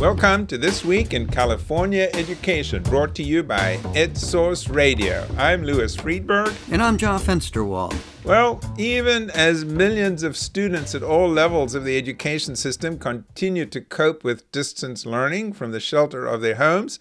Welcome to This Week in California Education, brought to you by EdSource Radio. I'm Louis Freedberg. And I'm John Fensterwald. Well, even as millions of students at all levels of the education system continue to cope with distance learning from the shelter of their homes,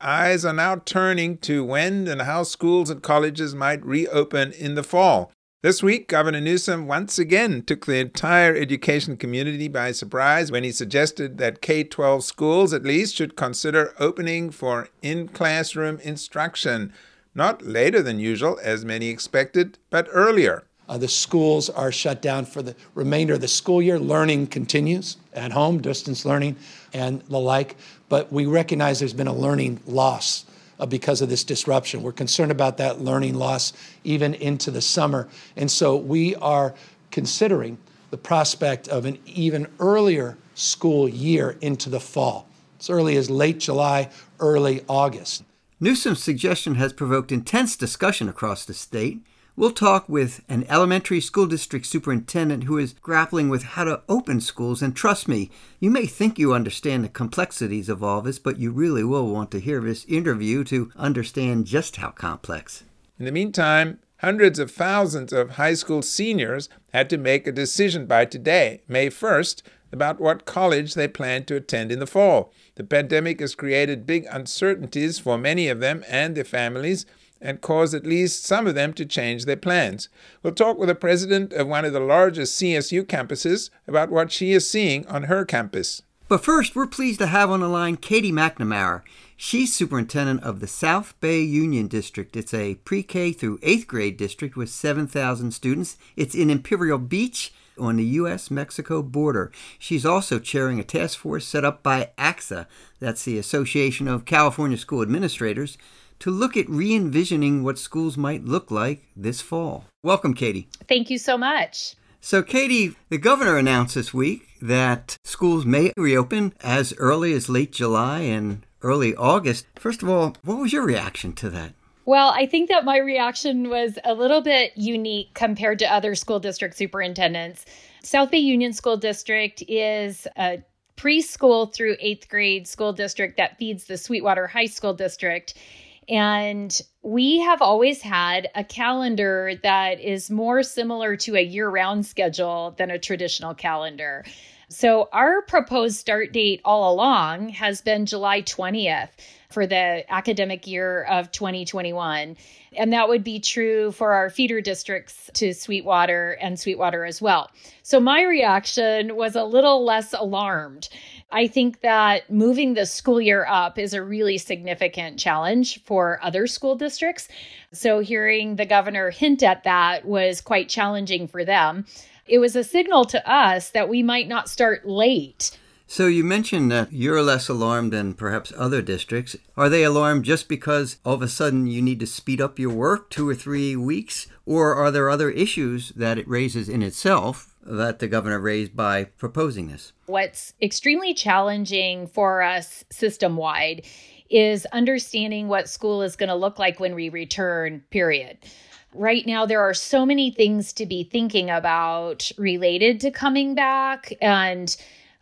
eyes are now turning to when and how schools and colleges might reopen in the fall. This week, Governor Newsom once again took the entire education community by surprise when he suggested that K 12 schools at least should consider opening for in classroom instruction, not later than usual, as many expected, but earlier. Uh, the schools are shut down for the remainder of the school year. Learning continues at home, distance learning, and the like. But we recognize there's been a learning loss uh, because of this disruption. We're concerned about that learning loss even into the summer. And so we are considering the prospect of an even earlier school year into the fall, as early as late July, early August. Newsom's suggestion has provoked intense discussion across the state. We'll talk with an elementary school district superintendent who is grappling with how to open schools. And trust me, you may think you understand the complexities of all this, but you really will want to hear this interview to understand just how complex. In the meantime, hundreds of thousands of high school seniors had to make a decision by today, May 1st, about what college they plan to attend in the fall. The pandemic has created big uncertainties for many of them and their families and cause at least some of them to change their plans. We'll talk with the president of one of the largest CSU campuses about what she is seeing on her campus. But first, we're pleased to have on the line Katie McNamara. She's superintendent of the South Bay Union District. It's a pre K through eighth grade district with 7,000 students. It's in Imperial Beach on the U.S. Mexico border. She's also chairing a task force set up by ACSA, that's the Association of California School Administrators, to look at re envisioning what schools might look like this fall. Welcome, Katie. Thank you so much. So, Katie, the governor announced this week that schools may reopen as early as late July and early August. First of all, what was your reaction to that? Well, I think that my reaction was a little bit unique compared to other school district superintendents. South Bay Union School District is a preschool through eighth grade school district that feeds the Sweetwater High School District. And we have always had a calendar that is more similar to a year round schedule than a traditional calendar. So, our proposed start date all along has been July 20th for the academic year of 2021. And that would be true for our feeder districts to Sweetwater and Sweetwater as well. So, my reaction was a little less alarmed. I think that moving the school year up is a really significant challenge for other school districts. So, hearing the governor hint at that was quite challenging for them. It was a signal to us that we might not start late. So, you mentioned that you're less alarmed than perhaps other districts. Are they alarmed just because all of a sudden you need to speed up your work two or three weeks? Or are there other issues that it raises in itself that the governor raised by proposing this. What's extremely challenging for us system wide is understanding what school is going to look like when we return, period. Right now, there are so many things to be thinking about related to coming back. And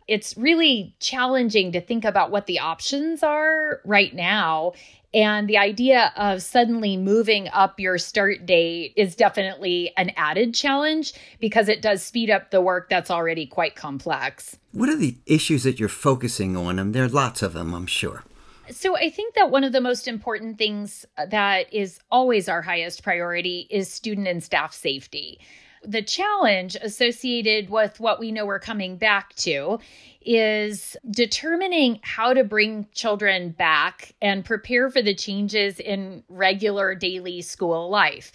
it's really challenging to think about what the options are right now and the idea of suddenly moving up your start date is definitely an added challenge because it does speed up the work that's already quite complex. What are the issues that you're focusing on? And there are lots of them, I'm sure. So, I think that one of the most important things that is always our highest priority is student and staff safety. The challenge associated with what we know we're coming back to is determining how to bring children back and prepare for the changes in regular daily school life.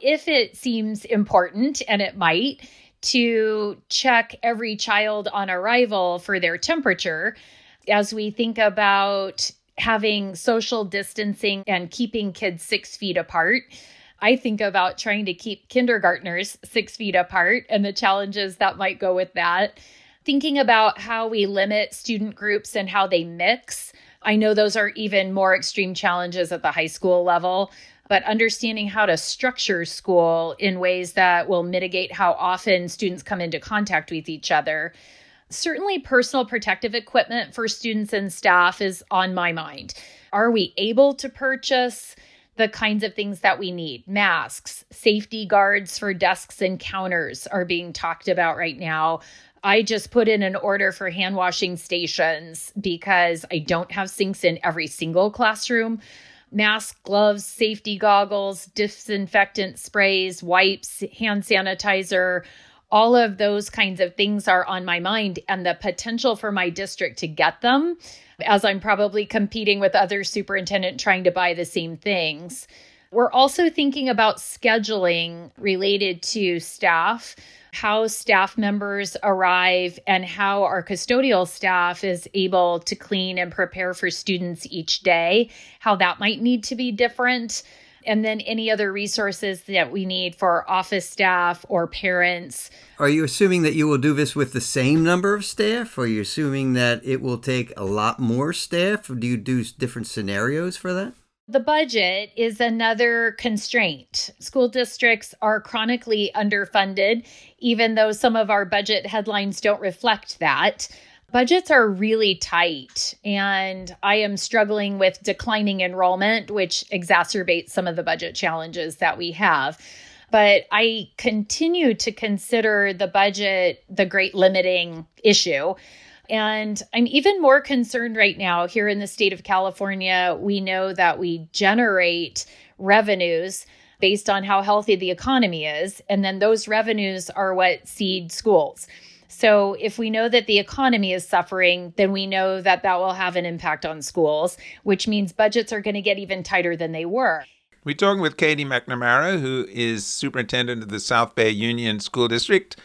If it seems important, and it might, to check every child on arrival for their temperature, as we think about having social distancing and keeping kids six feet apart. I think about trying to keep kindergartners six feet apart and the challenges that might go with that thinking about how we limit student groups and how they mix. I know those are even more extreme challenges at the high school level, but understanding how to structure school in ways that will mitigate how often students come into contact with each other. Certainly, personal protective equipment for students and staff is on my mind. Are we able to purchase the kinds of things that we need? Masks, safety guards for desks and counters are being talked about right now. I just put in an order for hand washing stations because I don't have sinks in every single classroom. Mask, gloves, safety goggles, disinfectant sprays, wipes, hand sanitizer, all of those kinds of things are on my mind and the potential for my district to get them as I'm probably competing with other superintendent trying to buy the same things. We're also thinking about scheduling related to staff, how staff members arrive, and how our custodial staff is able to clean and prepare for students each day, how that might need to be different and then any other resources that we need for office staff or parents. Are you assuming that you will do this with the same number of staff? Or are you assuming that it will take a lot more staff? Or do you do different scenarios for that? The budget is another constraint. School districts are chronically underfunded, even though some of our budget headlines don't reflect that budgets are really tight and I am struggling with declining enrollment, which exacerbates some of the budget challenges that we have. But I continue to consider the budget the great limiting issue. And I'm even more concerned right now here in the state of California. We know that we generate revenues based on how healthy the economy is. And then those revenues are what seed schools. So, if we know that the economy is suffering, then we know that that will have an impact on schools, which means budgets are going to get even tighter than they were. We're talking with Katie McNamara, who is superintendent of the South Bay Union School District.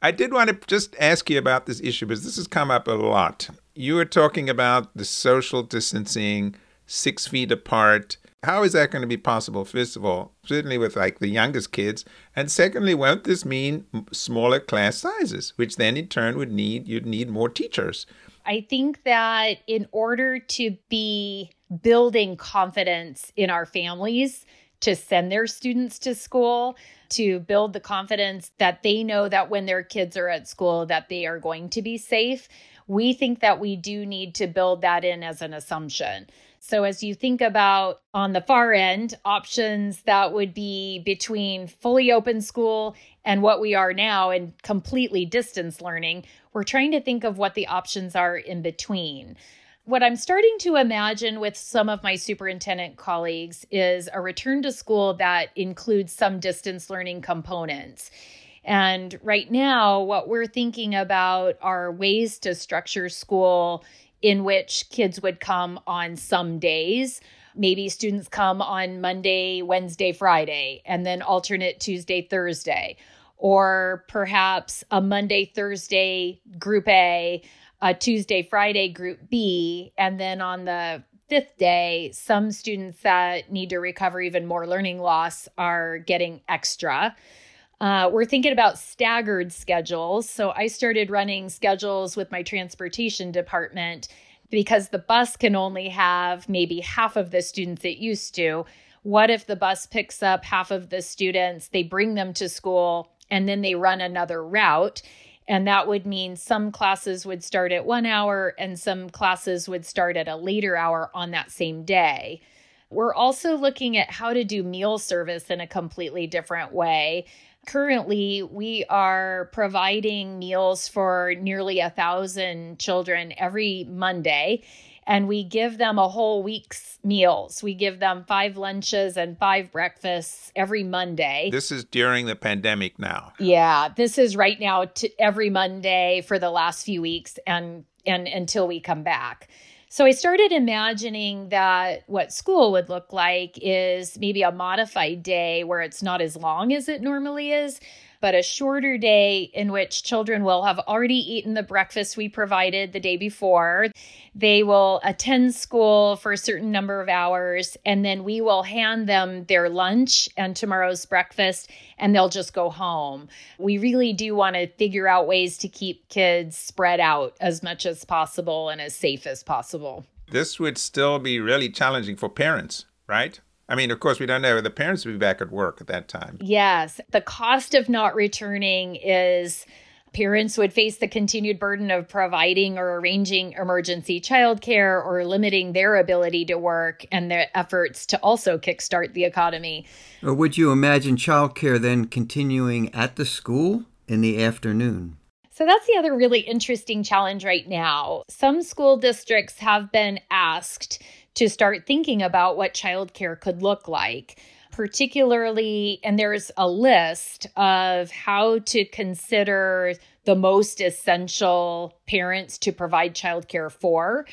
I did want to just ask you about this issue because this has come up a lot. You were talking about the social distancing, six feet apart, how is that going to be possible, first of all, certainly with like the youngest kids? And secondly, won't this mean smaller class sizes, which then in turn would need, you'd need more teachers? I think that in order to be building confidence in our families to send their students to school, to build the confidence that they know that when their kids are at school that they are going to be safe, we think that we do need to build that in as an assumption. So, as you think about on the far end, options that would be between fully open school and what we are now and completely distance learning, we're trying to think of what the options are in between. What I'm starting to imagine with some of my superintendent colleagues is a return to school that includes some distance learning components. And right now, what we're thinking about are ways to structure school in which kids would come on some days. Maybe students come on Monday, Wednesday, Friday, and then alternate Tuesday, Thursday. Or perhaps a Monday, Thursday, group A, a Tuesday, Friday, group B. And then on the fifth day, some students that need to recover even more learning loss are getting extra. Uh, we're thinking about staggered schedules. So I started running schedules with my transportation department because the bus can only have maybe half of the students it used to. What if the bus picks up half of the students, they bring them to school, and then they run another route? And that would mean some classes would start at one hour and some classes would start at a later hour on that same day. We're also looking at how to do meal service in a completely different way currently we are providing meals for nearly a thousand children every Monday. And we give them a whole week's meals. We give them five lunches and five breakfasts every Monday. This is during the pandemic now. Yeah, this is right now to every Monday for the last few weeks and and until we come back. So I started imagining that what school would look like is maybe a modified day where it's not as long as it normally is, but a shorter day in which children will have already eaten the breakfast we provided the day before. They will attend school for a certain number of hours, and then we will hand them their lunch and tomorrow's breakfast, and they'll just go home. We really do want to figure out ways to keep kids spread out as much as possible and as safe as possible. This would still be really challenging for parents, right? I mean, of course, we don't know. The parents will be back at work at that time. Yes. The cost of not returning is parents would face the continued burden of providing or arranging emergency childcare or limiting their ability to work and their efforts to also kickstart the economy. Or would you imagine childcare then continuing at the school in the afternoon? So that's the other really interesting challenge right now. Some school districts have been asked to start thinking about what childcare could look like particularly, and there's a list of how to consider the most essential parents to provide childcare for.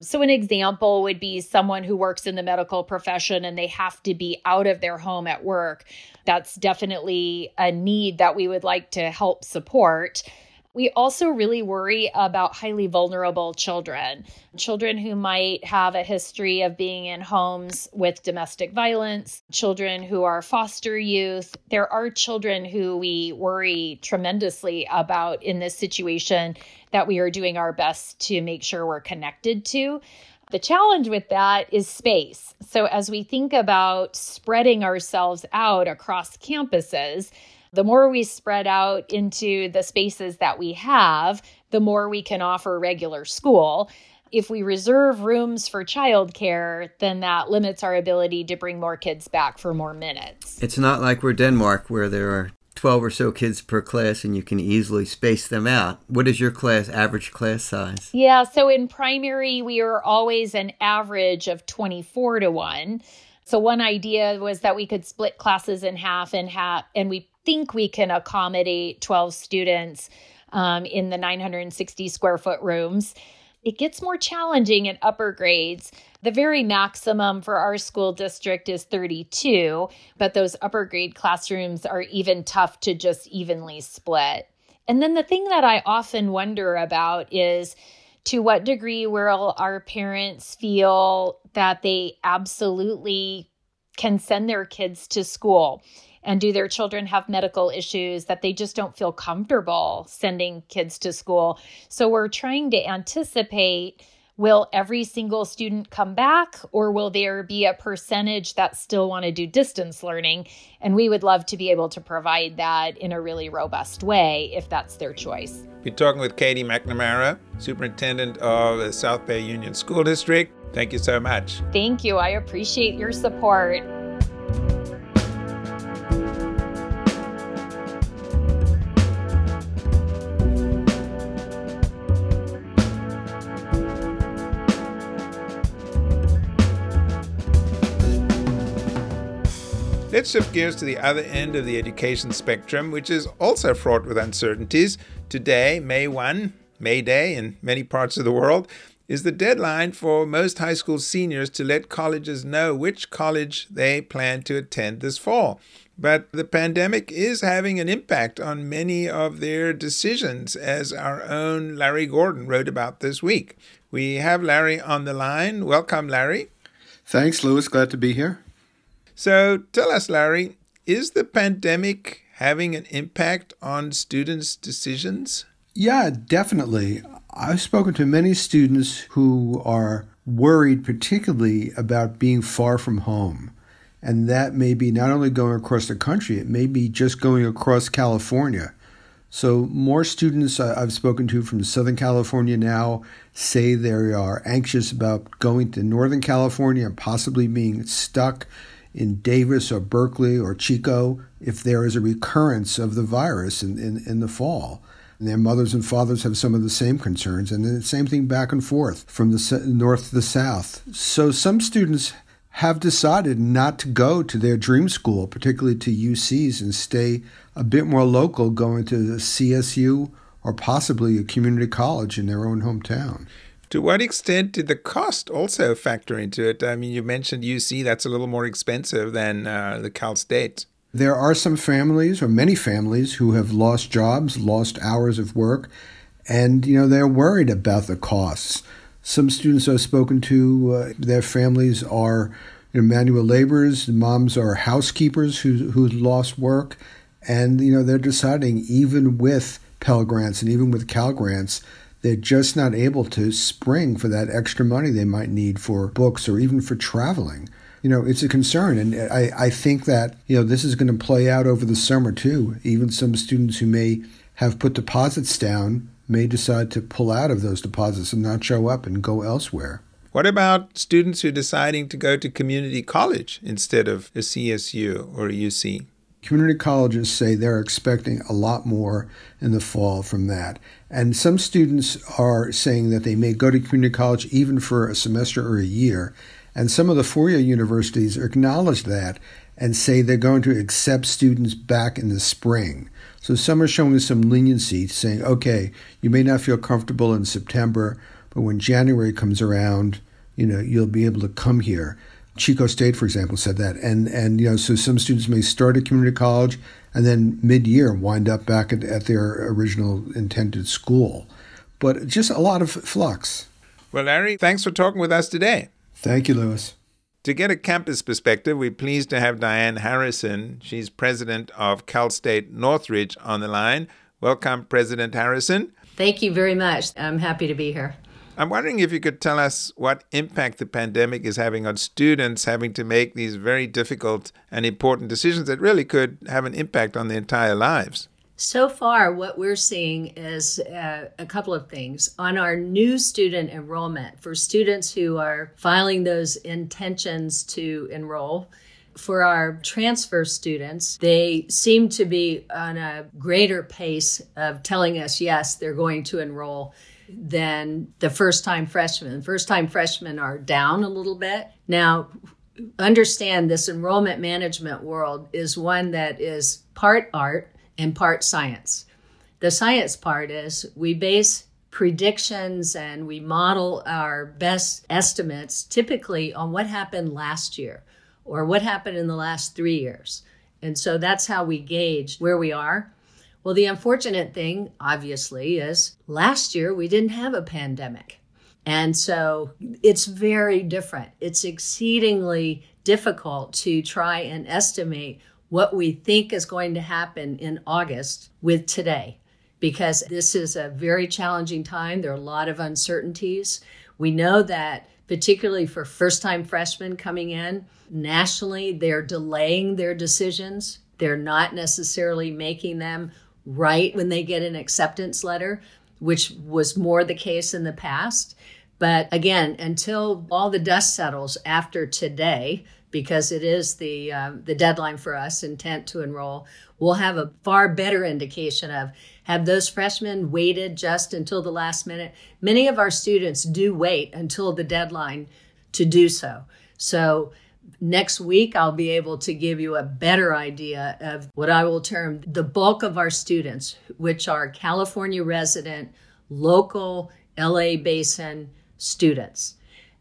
So, an example would be someone who works in the medical profession and they have to be out of their home at work. That's definitely a need that we would like to help support. We also really worry about highly vulnerable children, children who might have a history of being in homes with domestic violence, children who are foster youth. There are children who we worry tremendously about in this situation that we are doing our best to make sure we're connected to. The challenge with that is space. So, as we think about spreading ourselves out across campuses, the more we spread out into the spaces that we have, the more we can offer regular school. If we reserve rooms for childcare, then that limits our ability to bring more kids back for more minutes. It's not like we're Denmark where there are 12 or so kids per class and you can easily space them out. What is your class average class size? Yeah, so in primary we are always an average of 24 to 1. So one idea was that we could split classes in half and half and we think we can accommodate 12 students um, in the 960 square foot rooms. It gets more challenging in upper grades. The very maximum for our school district is 32, but those upper grade classrooms are even tough to just evenly split. And then the thing that I often wonder about is to what degree will our parents feel that they absolutely can send their kids to school? And do their children have medical issues that they just don't feel comfortable sending kids to school? So we're trying to anticipate will every single student come back or will there be a percentage that still want to do distance learning? And we would love to be able to provide that in a really robust way if that's their choice. We're talking with katie mcnamara superintendent of the south bay union school district. Thank you so much. Thank you. I appreciate your support Let's shift gears to the other end of the education spectrum, which is also fraught with uncertainties. Today, May 1, May Day in many parts of the world, is the deadline for most high school seniors to let colleges know which college they plan to attend this fall. But the pandemic is having an impact on many of their decisions, as our own Larry Gordon wrote about this week. We have Larry on the line. Welcome, Larry. Thanks, Louis. Glad to be here. So tell us, Larry, is the pandemic having an impact on students' decisions? Yeah, definitely. I've spoken to many students who are worried, particularly about being far from home. And that may be not only going across the country, it may be just going across California. So, more students I've spoken to from Southern California now say they are anxious about going to Northern California and possibly being stuck in Davis or Berkeley or Chico if there is a recurrence of the virus in, in, in the fall. And their mothers and fathers have some of the same concerns, and the same thing back and forth from the north to the south. So some students have decided not to go to their dream school, particularly to UCs, and stay a bit more local, going to the CSU or possibly a community college in their own hometown. To what extent did the cost also factor into it? I mean, you mentioned UC, that's a little more expensive than uh, the Cal State. There are some families, or many families, who have lost jobs, lost hours of work, and you know they're worried about the costs. Some students I've spoken to, uh, their families are you know, manual laborers. Moms are housekeepers who who lost work, and you know they're deciding even with Pell grants and even with Cal grants they're just not able to spring for that extra money they might need for books or even for traveling. You know, it's a concern. And I, I think that, you know, this is going to play out over the summer too. Even some students who may have put deposits down may decide to pull out of those deposits and not show up and go elsewhere. What about students who are deciding to go to community college instead of a CSU or a UC? Community colleges say they're expecting a lot more in the fall from that. And some students are saying that they may go to community college even for a semester or a year. And some of the four year universities acknowledge that and say they're going to accept students back in the spring. So some are showing some leniency, saying, okay, you may not feel comfortable in September, but when January comes around, you know, you'll be able to come here. Chico State, for example, said that, and and you know, so some students may start at community college and then mid-year wind up back at, at their original intended school, but just a lot of flux. Well, Larry, thanks for talking with us today. Thank you, Louis. To get a campus perspective, we're pleased to have Dianne Harrison. She's president of Cal State Northridge on the line. Welcome, President Harrison. Thank you very much. I'm happy to be here. I'm wondering if you could tell us what impact the pandemic is having on students having to make these very difficult and important decisions that really could have an impact on their entire lives. So far, what we're seeing is uh, a couple of things. On our new student enrollment, for students who are filing those intentions to enroll, for our transfer students, they seem to be on a greater pace of telling us, yes, they're going to enroll than the first time freshmen. First time freshmen are down a little bit. Now, understand this enrollment management world is one that is part art and part science. The science part is we base predictions and we model our best estimates typically on what happened last year or what happened in the last three years. And so that's how we gauge where we are. Well, the unfortunate thing, obviously, is last year we didn't have a pandemic. And so it's very different. It's exceedingly difficult to try and estimate what we think is going to happen in August with today, because this is a very challenging time. There are a lot of uncertainties. We know that, particularly for first time freshmen coming in, nationally, they're delaying their decisions. They're not necessarily making them right when they get an acceptance letter, which was more the case in the past. But again, until all the dust settles after today, because it is the uh, the deadline for us intent to enroll we'll have a far better indication of have those freshmen waited just until the last minute many of our students do wait until the deadline to do so so next week i'll be able to give you a better idea of what i will term the bulk of our students which are california resident local la basin students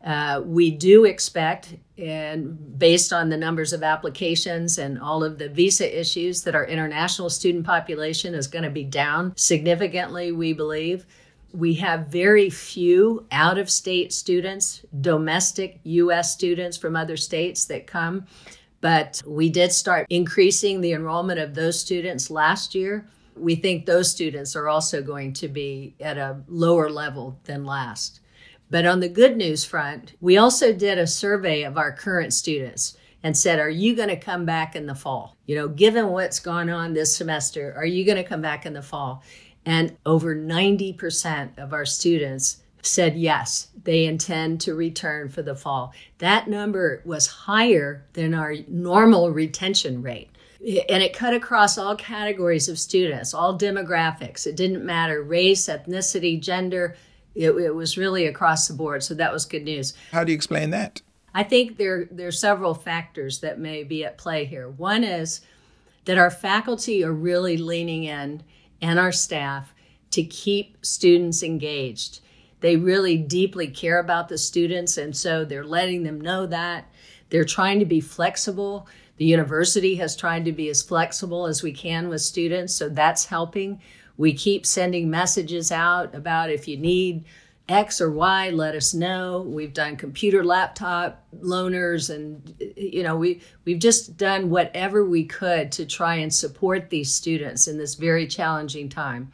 uh, we do expect, and based on the numbers of applications and all of the visa issues, that our international student population is going to be down significantly, we believe. We have very few out of state students, domestic U.S. students from other states that come, but we did start increasing the enrollment of those students last year. We think those students are also going to be at a lower level than last. But on the good news front, we also did a survey of our current students and said, Are you going to come back in the fall? You know, given what's gone on this semester, are you going to come back in the fall? And over 90% of our students said yes, they intend to return for the fall. That number was higher than our normal retention rate. And it cut across all categories of students, all demographics. It didn't matter race, ethnicity, gender, it, it was really across the board. So that was good news. How do you explain that? I think there, there are several factors that may be at play here. One is that our faculty are really leaning in and our staff to keep students engaged. They really deeply care about the students, and so they're letting them know that. They're trying to be flexible. The university has tried to be as flexible as we can with students, so that's helping. We keep sending messages out about if you need X or Y, let us know. We've done computer laptop loaners and you know, we we've just done whatever we could to try and support these students in this very challenging time.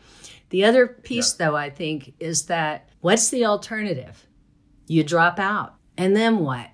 The other piece yeah. though I think is that what's the alternative? You drop out. And then what?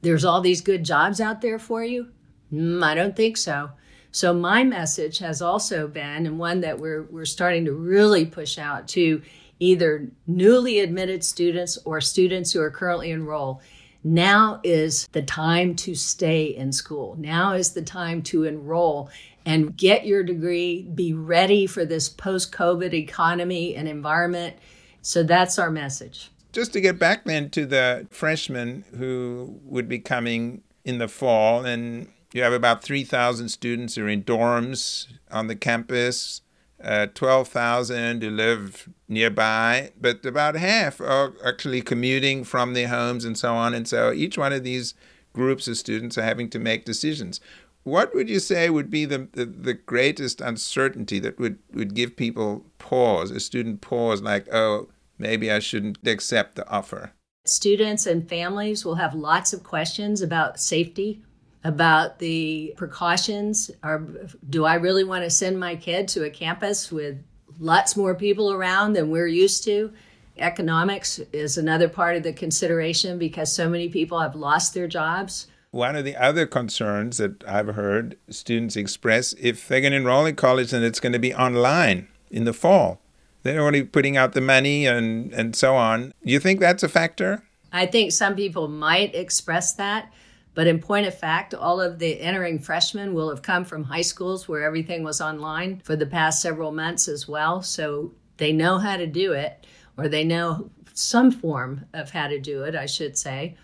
There's all these good jobs out there for you? Mm, I don't think so. So my message has also been, and one that we're we're starting to really push out to either newly admitted students or students who are currently enrolled. Now is the time to stay in school. Now is the time to enroll and get your degree, be ready for this post COVID economy and environment. So that's our message. Just to get back then to the freshmen who would be coming in the fall, and you have about 3,000 students who are in dorms on the campus, uh, 12,000 who live nearby, but about half are actually commuting from their homes and so on. And so each one of these groups of students are having to make decisions what would you say would be the, the, the, greatest uncertainty that would, would give people pause, a student pause, like, oh, maybe I shouldn't accept the offer? Students and families will have lots of questions about safety, about the precautions. Or do I really want to send my kid to a campus with lots more people around than we're used to? Economics is another part of the consideration because so many people have lost their jobs one of the other concerns that I've heard students express if they're going to enroll in college and it's going to be online in the fall, they're already putting out the money and, and so on. Do you think that's a factor? I think some people might express that. But in point of fact, all of the entering freshmen will have come from high schools where everything was online for the past several months as well. So they know how to do it, or they know some form of how to do it, I should say.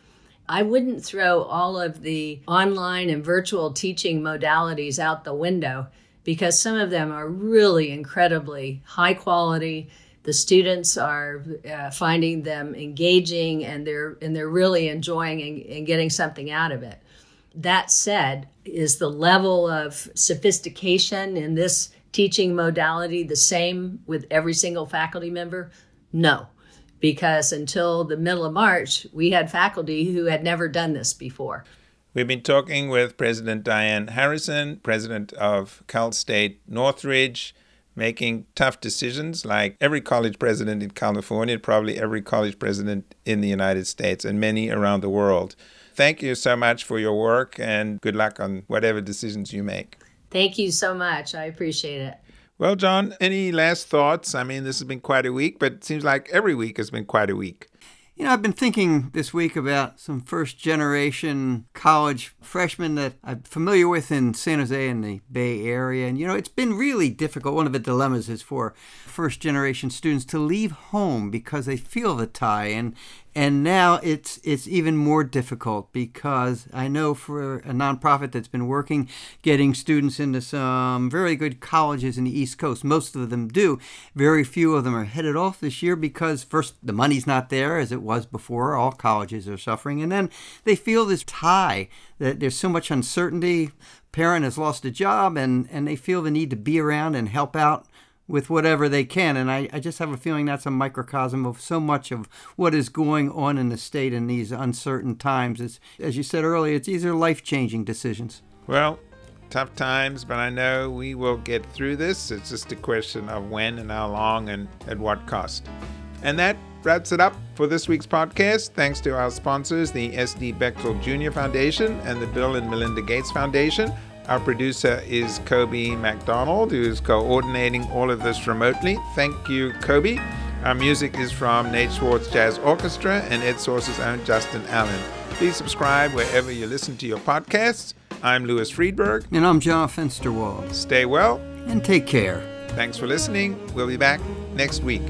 I wouldn't throw all of the online and virtual teaching modalities out the window because some of them are really incredibly high quality. The students are uh, finding them engaging and they're and they're really enjoying and, and getting something out of it. That said, is the level of sophistication in this teaching modality the same with every single faculty member? No because until the middle of March, we had faculty who had never done this before. We've been talking with President Dianne Harrison, president of Cal State Northridge, making tough decisions like every college president in California, probably every college president in the United States, and many around the world. Thank you so much for your work and good luck on whatever decisions you make. Thank you so much. I appreciate it. Well, John, any last thoughts? I mean, this has been quite a week, but it seems like every week has been quite a week. You know, I've been thinking this week about some first generation college freshmen that I'm familiar with in San Jose and the Bay Area. And, you know, it's been really difficult. One of the dilemmas is for first generation students to leave home because they feel the tie. And, and now it's it's even more difficult because I know for a nonprofit that's been working getting students into some very good colleges in the East Coast, most of them do. Very few of them are headed off this year because first the money's not there as it was before. All colleges are suffering, and then they feel this tie that there's so much uncertainty. Parent has lost a job, and and they feel the need to be around and help out with whatever they can. And I, I just have a feeling that's a microcosm of so much of what is going on in the state in these uncertain times. It's, as you said earlier, it's these are life changing decisions. Well, tough times, but I know we will get through this. It's just a question of when and how long and at what cost. And that wraps it up for this week's podcast. Thanks to our sponsors, the SD Bechtel Jr. Foundation and the Bill and Melinda Gates Foundation. Our producer is Kobe McDonald, who is coordinating all of this remotely. Thank you, Kobe. Our music is from Nate Schwartz Jazz Orchestra and EdSource's own Justin Allen. Please subscribe wherever you listen to your podcasts. I'm Louis Freedberg. And I'm John Fensterwald. Stay well. And take care. Thanks for listening. We'll be back next week.